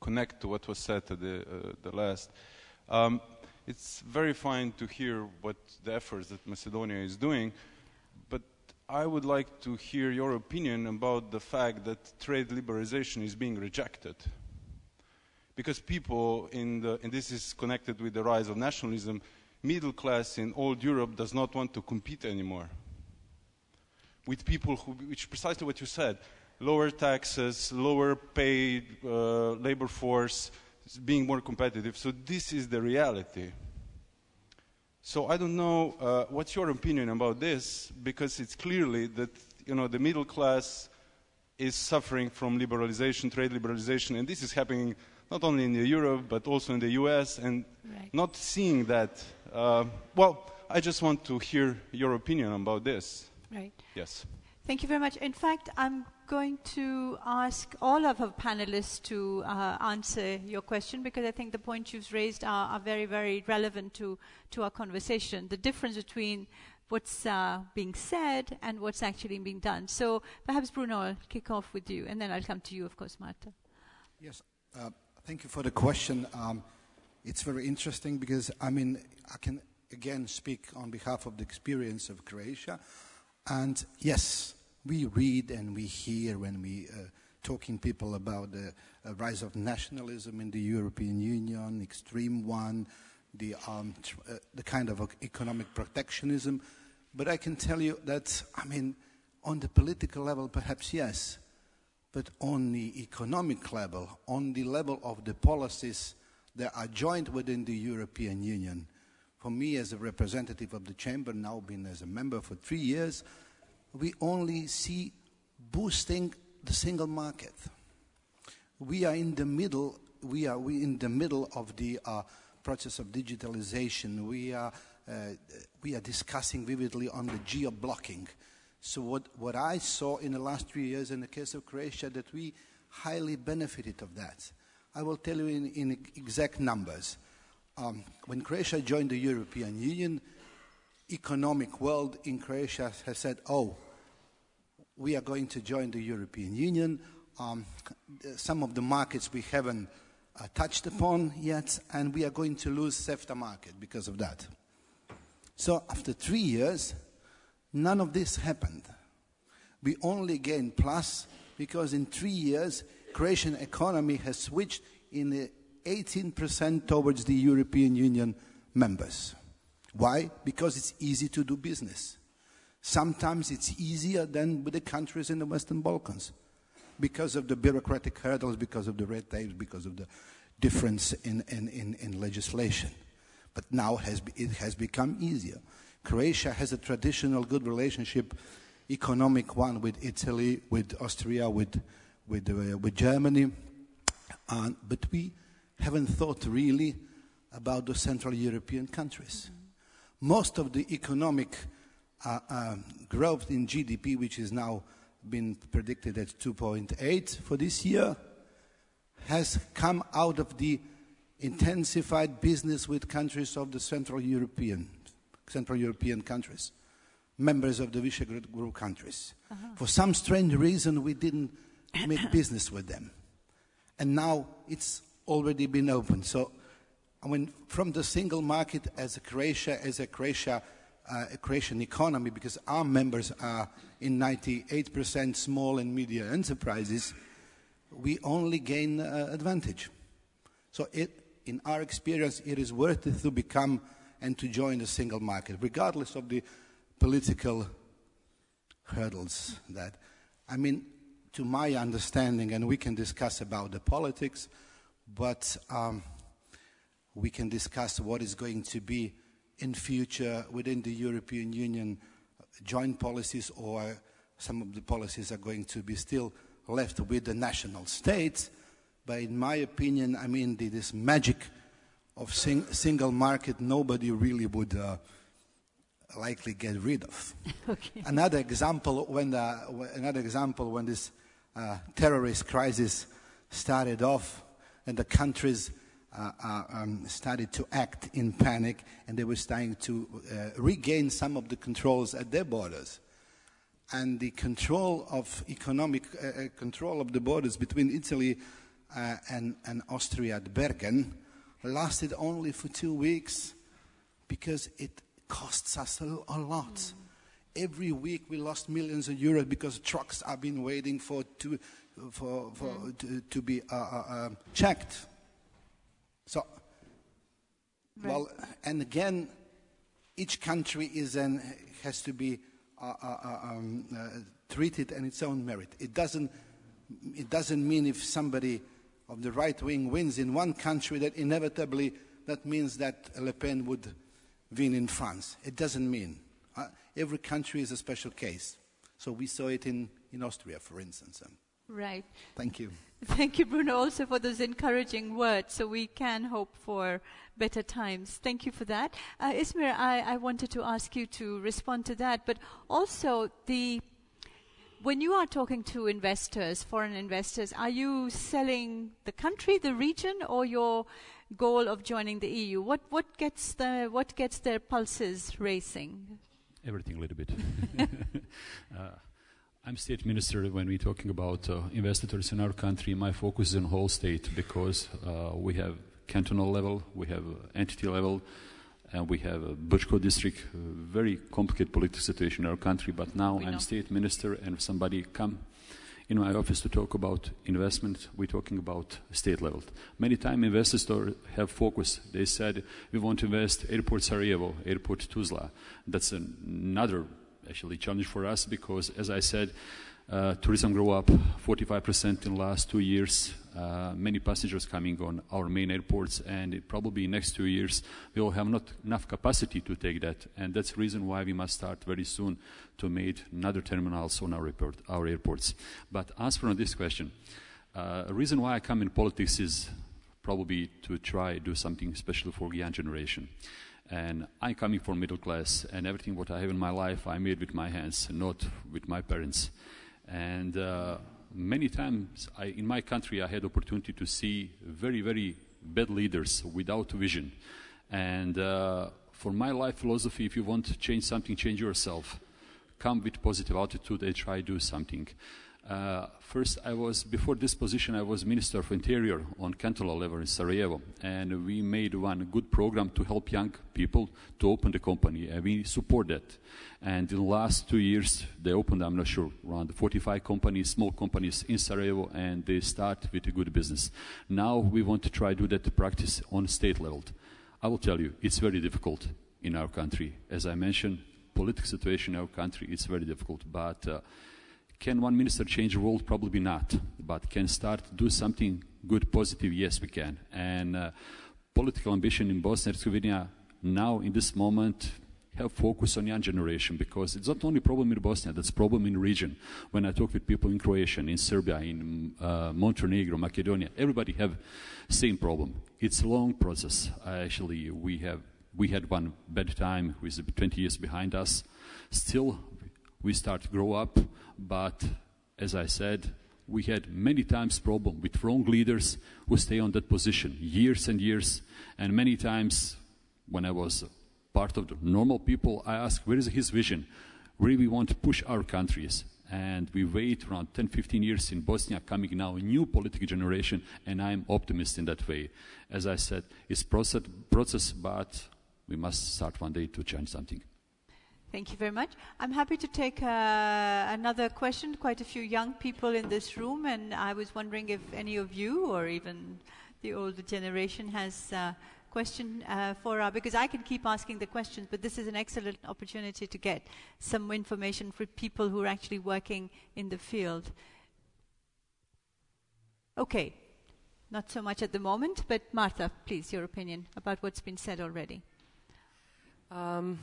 connect to what was said at the, uh, the last. Um, it's very fine to hear what the efforts that Macedonia is doing, but I would like to hear your opinion about the fact that trade liberalization is being rejected. Because people in the, and this is connected with the rise of nationalism, middle class in old Europe does not want to compete anymore with people who, which precisely what you said, lower taxes, lower paid uh, labor force, being more competitive. So this is the reality. So I don't know uh, what's your opinion about this, because it's clearly that you know the middle class is suffering from liberalization, trade liberalization, and this is happening not only in Europe but also in the U.S. And Right. not seeing that. Uh, well, I just want to hear your opinion about this. Right. Yes. Thank you very much. In fact, I'm going to ask all of our panelists to uh, answer your question because I think the points you've raised are, are very, very relevant to, to our conversation. The difference between what's uh, being said and what's actually being done. So perhaps, Bruno, I'll kick off with you, and then I'll come to you, of course, Marta. Yes, uh, thank you for the question. Um, it's very interesting because, I mean, I can again speak on behalf of the experience of Croatia. And yes, we read and we hear when we uh, talking people about the uh, rise of nationalism in the European Union, extreme one, the, um, uh, the kind of economic protectionism. But I can tell you that, I mean, on the political level, perhaps yes, but on the economic level, on the level of the policies that are joined within the European Union. For me, as a representative of the chamber, now been as a member for three years, we only see boosting the single market. We are in the middle. We are we in the middle of the uh, process of digitalization. We are uh, we are discussing vividly on the geo blocking. So what, what I saw in the last three years in the case of Croatia that we highly benefited of that. I will tell you in, in exact numbers. Um, when Croatia joined the European Union, economic world in Croatia has said, oh, we are going to join the European Union. Um, some of the markets we haven't uh, touched upon yet, and we are going to lose CEFTA market because of that. So after three years, none of this happened. We only gained plus because in three years, Croatian economy has switched in the 18% towards the European Union members. Why? Because it's easy to do business. Sometimes it's easier than with the countries in the Western Balkans because of the bureaucratic hurdles, because of the red tape, because of the difference in, in, in, in legislation. But now has, it has become easier. Croatia has a traditional good relationship, economic one with Italy, with Austria, with, with, uh, with Germany. Uh, but we haven't thought really about the Central European countries. Most of the economic uh, um, growth in GDP, which is now been predicted at 2.8 for this year, has come out of the intensified business with countries of the Central European, Central European countries. members of the Visegrad Group countries. Uh-huh. For some strange reason, we didn't make business with them. And now it's already been opened. So, I mean, from the single market as a Croatia, as a Croatia, uh, a Croatian economy, because our members are in 98% small and medium enterprises, we only gain uh, advantage. So, it, in our experience, it is worth it to become and to join the single market, regardless of the political hurdles that, I mean, to my understanding, and we can discuss about the politics, but um, we can discuss what is going to be in future within the European Union joint policies or some of the policies are going to be still left with the national states. But in my opinion, I mean, this magic of sing single market, nobody really would uh, likely get rid of. okay. Another example when the, another example when this uh, terrorist crisis started off and the countries uh, uh, um, started to act in panic and they were starting to uh, regain some of the controls at their borders. And the control of economic uh, control of the borders between Italy and, and Austria at Bergen lasted only for two weeks because it costs us a, a lot. Mm. Every week we lost millions of euros because trucks have been waiting for to, for, for mm. to, to, be uh, uh, uh, checked. So, right. well, and again, each country is an, has to be uh, uh, uh um, treated on its own merit. It doesn't, it doesn't mean if somebody of the right wing wins in one country that inevitably that means that Le Pen would win in France. It doesn't mean. Uh, every country is a special case. So we saw it in, in Austria, for instance. Um, right. Thank you. Thank you, Bruno, also for those encouraging words. So we can hope for better times. Thank you for that. Uh, Ismir, I, I wanted to ask you to respond to that, but also the when you are talking to investors, foreign investors, are you selling the country, the region, or your goal of joining the EU? What, what, gets, the, what gets their pulses racing? Everything a little bit. uh, I'm state minister when we're talking about uh, investors in our country. My focus is on whole state because uh, we have cantonal level, we have entity level, and we have a Brčko district, a very complicated political situation in our country. But now we I'm know. state minister, and if somebody come in my office to talk about investment, we're talking about state level. Many times investors have focus. They said, we want to invest airport Sarajevo, airport Tuzla. That's another actually challenge for us because, as I said, tourism grew up 45% in the last two years. Uh, many passengers coming on our main airports, and probably next two years we will have not enough capacity to take that. And that's the reason why we must start very soon to make another terminals on our, airport, our airports. But answer on this question, uh, reason why I come in politics is probably to try do something special for young generation. And I'm coming from middle class, and everything what I have in my life I made with my hands, not with my parents. And uh, many times I, in my country, I had opportunity to see very, very bad leaders without vision. And uh, for my life philosophy, if you want to change something, change yourself. Come with positive attitude and try to do something. Uh, first, I was before this position. I was Minister of Interior on cantonal level in Sarajevo, and we made one good program to help young people to open the company, and we support that. And in the last two years, they opened, I'm not sure, around 45 companies, small companies in Sarajevo, and they start with a good business. Now we want to try to do that practice on state level. I will tell you, it's very difficult in our country. As I mentioned, political situation in our country, is very difficult, but. Uh, can one minister change the world? Probably not. But can start do something good, positive? Yes, we can. And uh, political ambition in Bosnia and Herzegovina now, in this moment, have focus on young generation because it's not only problem in Bosnia, that's problem in region. When I talk with people in Croatia, in Serbia, in uh, Montenegro, Macedonia, everybody have same problem. It's a long process. actually, we have we had one bad time with 20 years behind us. Still, we start to grow up, but as I said, we had many times problem with wrong leaders who stay on that position years and years, and many times when I was part of the normal people, I asked, where is his vision? really we want to push our countries? And we wait around 10 15 years in bosnia coming now a new political generation and i'm optimist in that way. As i said it's process, process but we must start one day to change something Thank you very much. I'm happy to take uh, another question. Quite a few young people in this room, and I was wondering if any of you, or even the older generation, has a question uh, for us. Because I can keep asking the questions, but this is an excellent opportunity to get some information for people who are actually working in the field. Okay, not so much at the moment, but Marta, please, your opinion about what's been said already. Um,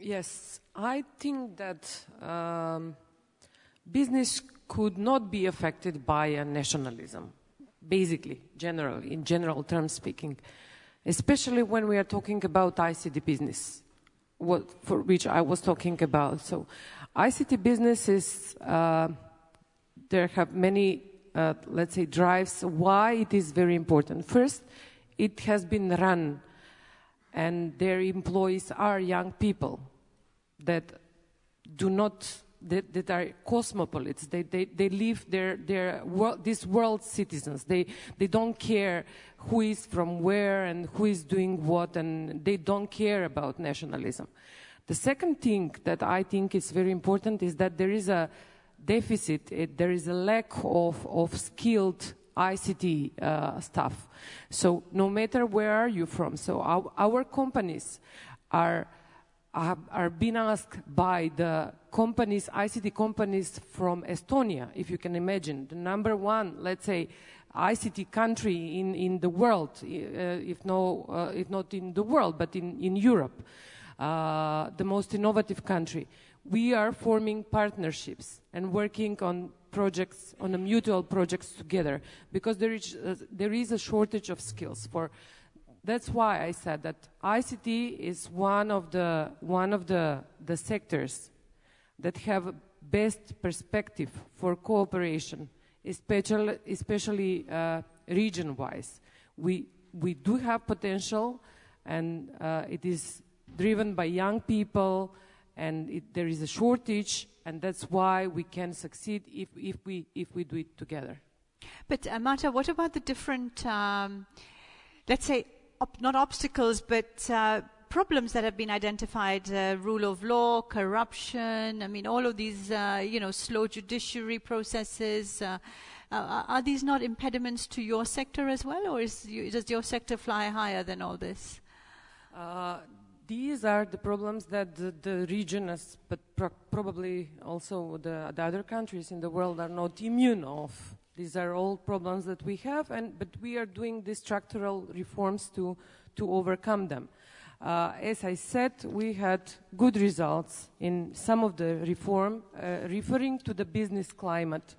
Yes, I think that um, business could not be affected by a nationalism, basically, generally, in general terms speaking, especially when we are talking about ICT business, what, for which I was talking about. So, ICT business is, uh, there have many, uh, let's say, drives why it is very important. First, it has been run and their employees are young people that do not that, that are cosmopolites. They, they, they live their, their world, world citizens. They, they don't care who is from where and who is doing what, and they don't care about nationalism. The second thing that I think is very important is that there is a deficit, it, there is a lack of, of skilled ICT uh, staff. So no matter where are you from, so our, our companies are are being asked by the companies, ICT companies from Estonia, if you can imagine, the number one, let's say, ICT country in, in the world, uh, if, no, uh, if not in the world, but in, in Europe, uh, the most innovative country. We are forming partnerships and working on projects, on mutual projects together, because there is, uh, there is a shortage of skills for that's why I said that ICT is one of the one of the, the sectors that have best perspective for cooperation, especially especially uh, region-wise. We we do have potential, and uh, it is driven by young people, and it, there is a shortage, and that's why we can succeed if if we if we do it together. But uh, Marta, what about the different? Um, let's say op- not obstacles, but uh, problems that have been identified: uh, rule of law, corruption. I mean, all of these, uh, you know, slow judiciary processes. Uh, uh, are these not impediments to your sector as well, or you, does your sector fly higher than all this? These are the problems that the, the region, as, but pro- probably also the, the other countries in the world, are not immune of. These are all problems that we have, and, but we are doing these structural reforms to, to overcome them. Uh, as I said, we had good results in some of the reform, uh, referring to the business climate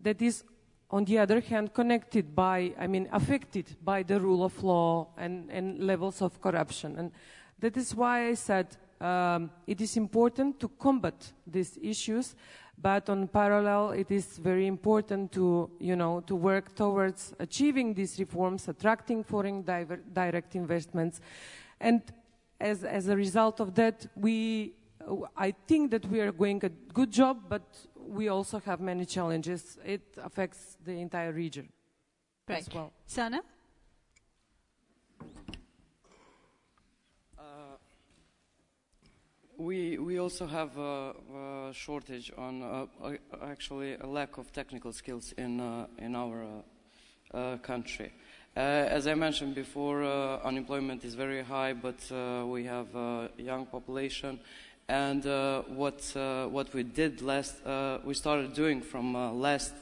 that is, on the other hand, connected by, I mean, affected by the rule of law and, and levels of corruption. And that is why I said um, it is important to combat these issues but on parallel, it is very important to, you know, to work towards achieving these reforms, attracting foreign direct investments. And as, as a result of that, we, I think that we are doing a good job, but we also have many challenges. It affects the entire region right. as well. Zana? We, we also have a, a shortage on uh, actually a lack of technical skills in, uh, in our uh, uh country. Uh, as I mentioned before, uh, unemployment is very high, but we have a young population. And what, what we did last, we started doing from last,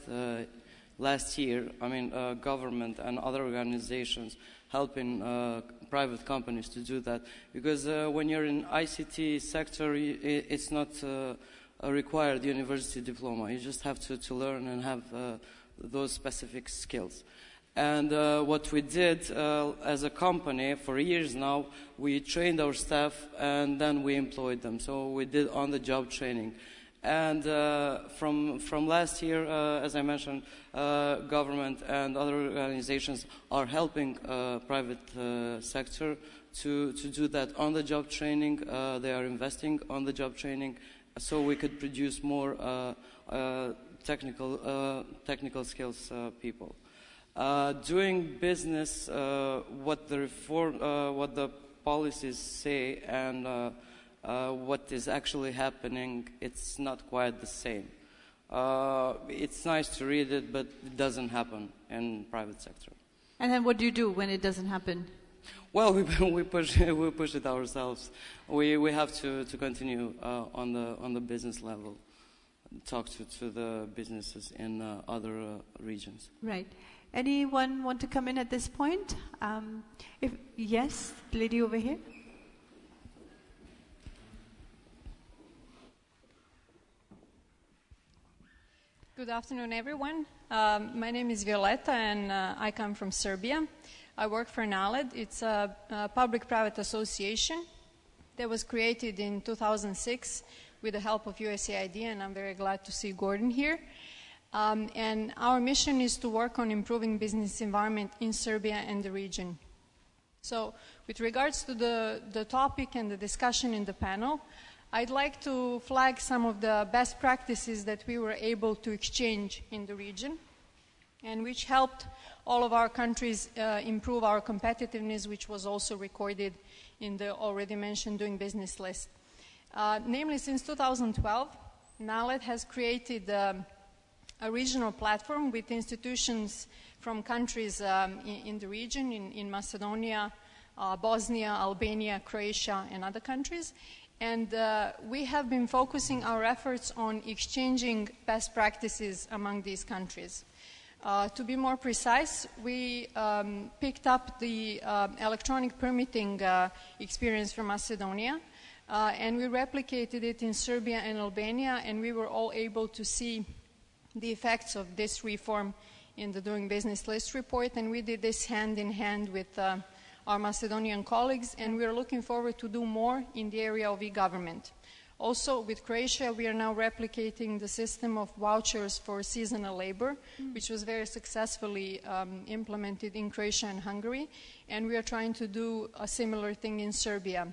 last year, I mean, government and other organizations helping private companies to do that. Because uh, when you're in ICT sector, it's not uh, a required university diploma. You just have to, to learn and have uh, those specific skills. And uh, what we did uh, as a company for years now, we trained our staff and then we employed them. So we did on-the-job training. And uh, from, from last year, uh, as I mentioned, uh, government and other organizations are helping uh, private uh, sector to, to do that on-the-job training. Uh, they are investing on-the-job training so we could produce more technical technical skills people. doing business, what the reform, what the policies say, and what is actually happening, it's not quite the same. Uh, it's nice to read it, but it doesn't happen in private sector. And then what do you do when it doesn't happen? Well, we, we push we push it ourselves. We we have to to continue uh, on the on the business level, talk to to the businesses in uh, other uh, regions. Right. Anyone want to come in at this point? Um, if yes, lady over here. Good afternoon, everyone. Um, my name is Violeta, and uh, I come from Serbia. I work for NALED. It's a, a public-private association that was created in 2006 with the help of USAID, and I'm very glad to see Gordon here. Um, and our mission is to work on improving business environment in Serbia and the region. So, with regards to the, the topic and the discussion in the panel, I'd like to flag some of the best practices that we were able to exchange in the region and which helped all of our countries uh, improve our competitiveness, which was also recorded in the already mentioned doing business list. Uh, namely, since 2012, NALED has created um, a regional platform with institutions from countries um, in, in, the region, in, in Macedonia, uh, Bosnia, Albania, Croatia, and other countries. And uh, we have been focusing our efforts on exchanging best practices among these countries. Uh, to be more precise, we um, picked up the uh, electronic permitting uh, experience from Macedonia, uh, and we replicated it in Serbia and Albania, and we were all able to see the effects of this reform in the Doing Business List report, and we did this hand in hand with uh, our Macedonian colleagues, and we are looking forward to do more in the area of e-government. Also, with Croatia, we are now replicating the system of vouchers for seasonal labor, mm. which was very successfully um, implemented in Croatia and Hungary, and we are trying to do a similar thing in Serbia.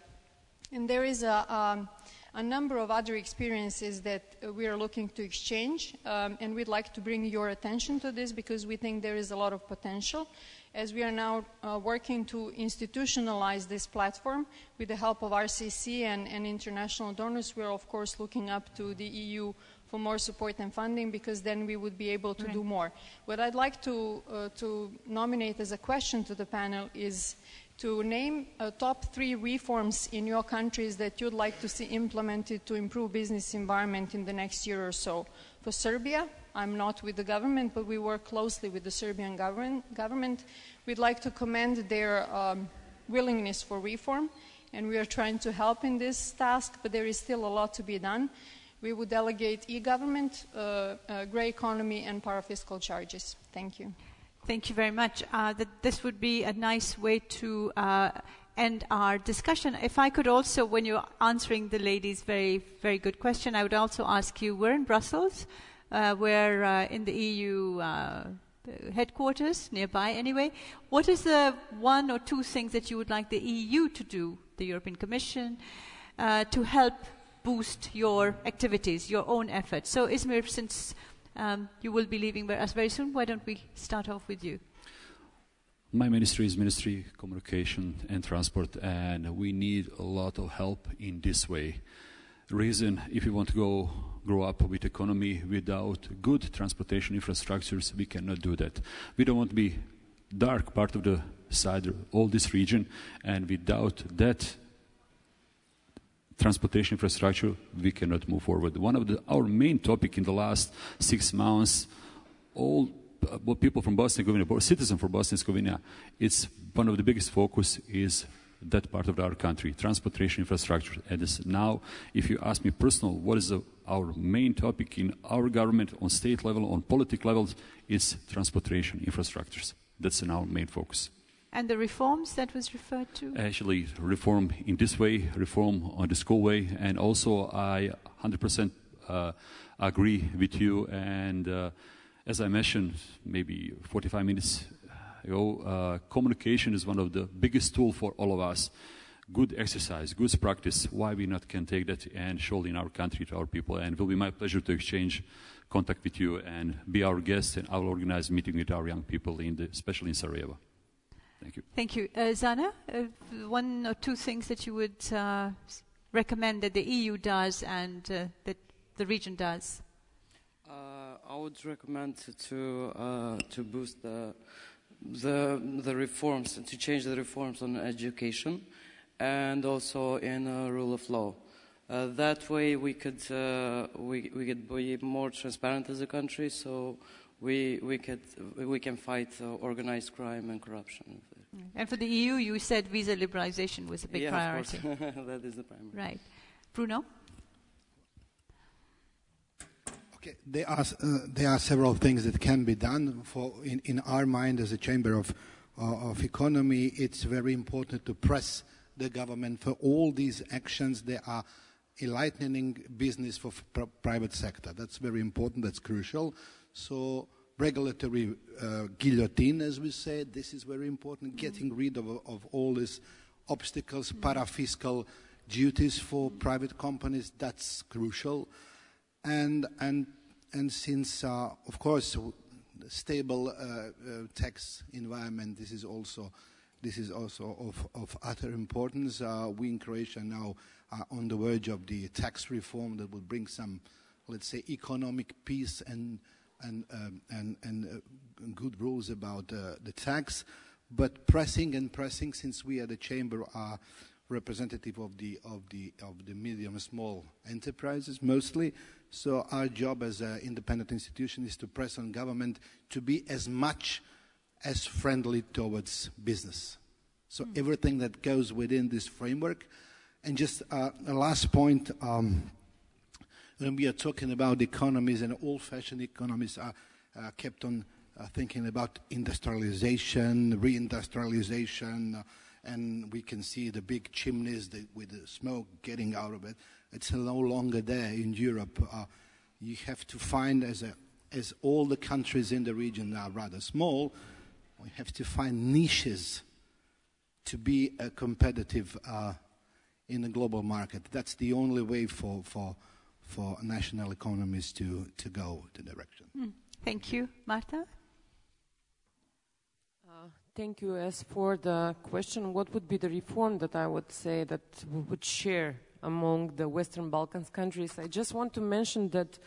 And there is a, um, a number of other experiences that we are looking to exchange, um, and we'd like to bring your attention to this because we think there is a lot of potential as we are now uh, working to institutionalize this platform with the help of RCC and, and, international donors, we are of course looking up to the EU for more support and funding because then we would be able to right. do more. What I'd like to, uh, to nominate as a question to the panel is to name uh, top three reforms in your countries that you'd like to see implemented to improve business environment in the next year or so. For Serbia, I'm not with the government, but we work closely with the Serbian government. government. We'd like to commend their um, willingness for reform, and we are trying to help in this task, but there is still a lot to be done. We would delegate e-government, uh, uh, grey economy, and parafiscal charges. Thank you. Thank you very much. Uh, that this would be a nice way to uh, end our discussion. If I could also, when you're answering the lady's very, very good question, I would also ask you, we're in Brussels uh, we're uh, in the EU uh, headquarters, nearby anyway. What is the one or two things that you would like the EU to do, the European Commission, uh, to help boost your activities, your own efforts? So, Ismir, since um, you will be leaving us very soon, why don't we start off with you? My ministry is Ministry Communication and Transport, and we need a lot of help in this way. Reason, if you want to go grow up with economy without good transportation infrastructures, we cannot do that. We don't want to be dark part of the side, all this region, and without that transportation infrastructure, we cannot move forward. One of the, our main topic in the last six months, all uh, people from Bosnia and Herzegovina, citizens from Bosnia and Herzegovina, it's one of the biggest focus is that part of our country, transportation infrastructure. And now, if you ask me personal, what is the, our main topic in our government, on state level, on political levels, is transportation infrastructures. That's in our main focus. And the reforms that was referred to? Actually, reform in this way, reform on the school way, and also I 100% uh, agree with you. And uh, as I mentioned, maybe 45 minutes ago, uh, communication is one of the biggest tools for all of us. good exercise, good practice, why we not can take that and show it in our country to our people. And it will be my pleasure to exchange contact with you and be our guest. And I will organize a meeting with our young people, in the, especially in Sarajevo. Thank you. Thank you. Uh, Zana, uh, one or two things that you would uh, recommend that the EU does and uh, that the region does? Uh, I would recommend to uh, to boost the, the the reforms to change the reforms on education and also in rule of law. Uh, that way, we could uh, we we could be more transparent as a country, so we we could we can fight uh, organized crime and corruption. And for the EU, you said visa liberalization was a big yeah, priority. that is the primary. Right, Bruno. Okay, there are uh, there are several things that can be done. For in, in our mind, as a chamber of uh, of economy, it's very important to press the government for all these actions. They are enlightening business for pr private sector. That's very important. That's crucial. So regulatory uh, guillotine, as we said, this is very important. Mm -hmm. Getting rid of, of all these obstacles, mm -hmm. para-fiscal duties for private companies, that's crucial. And, and, and since, uh, of course, stable uh, uh, tax environment, this is also, this is also of, of utter importance. We in Croatia now are on the verge of the tax reform that will bring some, let's say, economic peace and, and, um, and, and good rules about the tax. But pressing and pressing, since we at the chamber are representative of the, of the, of the medium and small enterprises mostly, so our job as an independent institution is to press on government to be as much as friendly towards business. So mm. everything that goes within this framework. And just uh, a last point, um, when we are talking about economies and old-fashioned economies are uh, kept on uh, thinking about industrialization, reindustrialization, uh, and we can see the big chimneys that, with the smoke getting out of it. It's no longer there in Europe. Uh, you have to find, as, a, as all the countries in the region are rather small, we have to find niches to be uh, competitive uh, in the global market. That's the only way for, for, for national economies to, to go the direction. Mm. Thank you. Marta? Thank you. As for the question, what would be the reform that I would say that we would share among the Western Balkans countries? I just want to mention that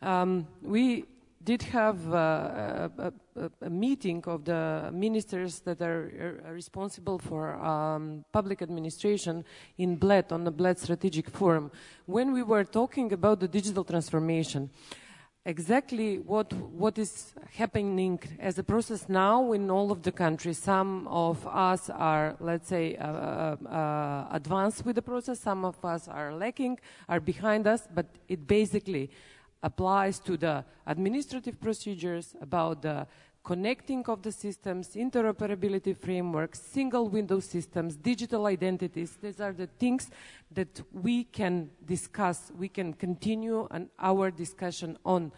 um, we did have uh, a, a, a, meeting of the ministers that are, are responsible for um, public administration in Bled, on the Bled Strategic Forum, when we were talking about the digital transformation exactly what what is happening as a process now in all of the countries. Some of us are, let's say, uh, uh, uh, advanced with the process. Some of us are lacking, are behind us. But it basically applies to the administrative procedures about the connecting of the systems, interoperability frameworks, single window systems, digital identities. These are the things that we can discuss, we can continue on our discussion on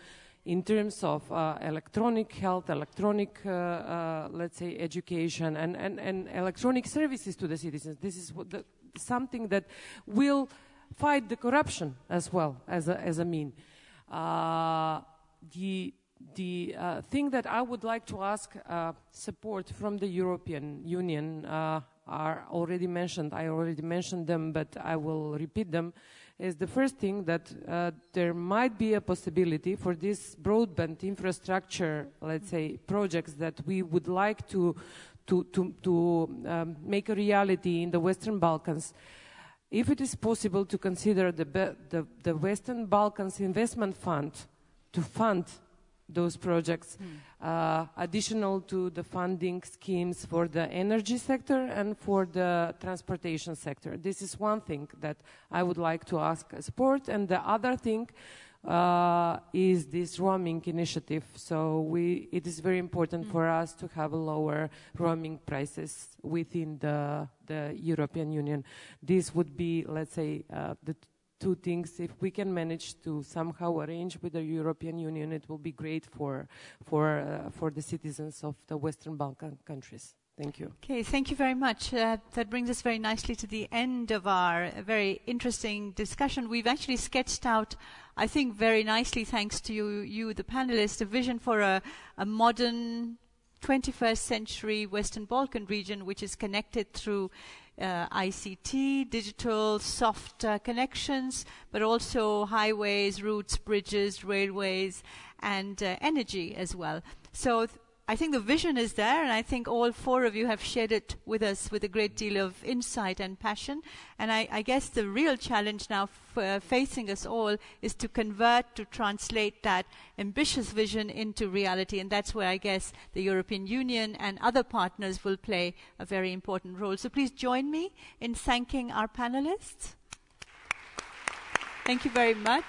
in terms of uh, electronic health, electronic, uh, uh, let's say, education, and, and, and electronic services to the citizens. This is the, something that will fight the corruption as well as a, as a mean. Uh, the the uh, thing that I would like to ask uh, support from the European Union uh, are already mentioned. I already mentioned them, but I will repeat them. Is the first thing that uh, there might be a possibility for this broadband infrastructure, let's say, projects that we would like to to to, to um, make a reality in the Western Balkans. If it is possible to consider the, the, the Western Balkans Investment Fund to fund those projects, mm. uh, additional to the funding schemes for the energy sector and for the transportation sector. This is one thing that I would like to ask support. And the other thing uh, is this roaming initiative. So we, it is very important mm. for us to have lower roaming prices within the, the European Union. This would be, let's say, uh, the two things. If we can manage to somehow arrange with the European Union, it will be great for, for, uh, for the citizens of the Western Balkan countries. Thank you. Okay, thank you very much. Uh, that brings us very nicely to the end of our very interesting discussion. We've actually sketched out, I think, very nicely, thanks to you, you the panelists, a vision for a, a modern 21st century Western Balkan region, which is connected through uh, ICT, digital, soft uh, connections, but also highways, routes, bridges, railways, and uh, energy as well. So I think the vision is there, and I think all four of you have shared it with us with a great deal of insight and passion. And I, I guess the real challenge now f- uh, facing us all is to convert, to translate that ambitious vision into reality. And that's where I guess the European Union and other partners will play a very important role. So please join me in thanking our panelists. Thank you very much.